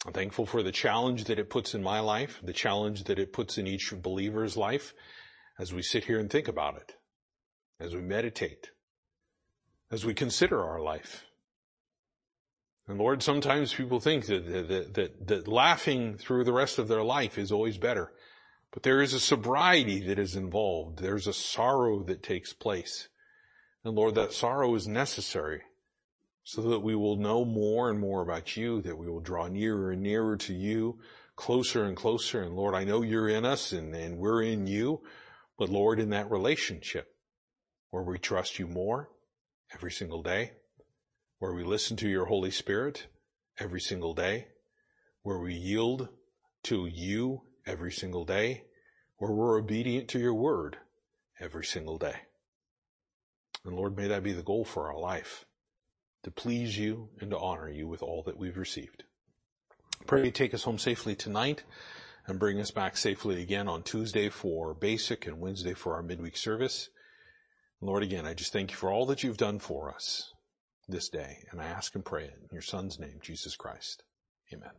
I'm thankful for the challenge that it puts in my life, the challenge that it puts in each believer's life as we sit here and think about it, as we meditate, as we consider our life. And Lord, sometimes people think that, that, that, that, laughing through the rest of their life is always better. But there is a sobriety that is involved. There's a sorrow that takes place. And Lord, that sorrow is necessary so that we will know more and more about you, that we will draw nearer and nearer to you, closer and closer. And Lord, I know you're in us and, and we're in you, but Lord, in that relationship where we trust you more every single day, where we listen to your Holy Spirit every single day, where we yield to you every single day, where we're obedient to your word every single day. And Lord, may that be the goal for our life to please you and to honor you with all that we've received. Pray you take us home safely tonight and bring us back safely again on Tuesday for basic and Wednesday for our midweek service. Lord, again, I just thank you for all that you've done for us this day. And I ask and pray it in your son's name, Jesus Christ. Amen.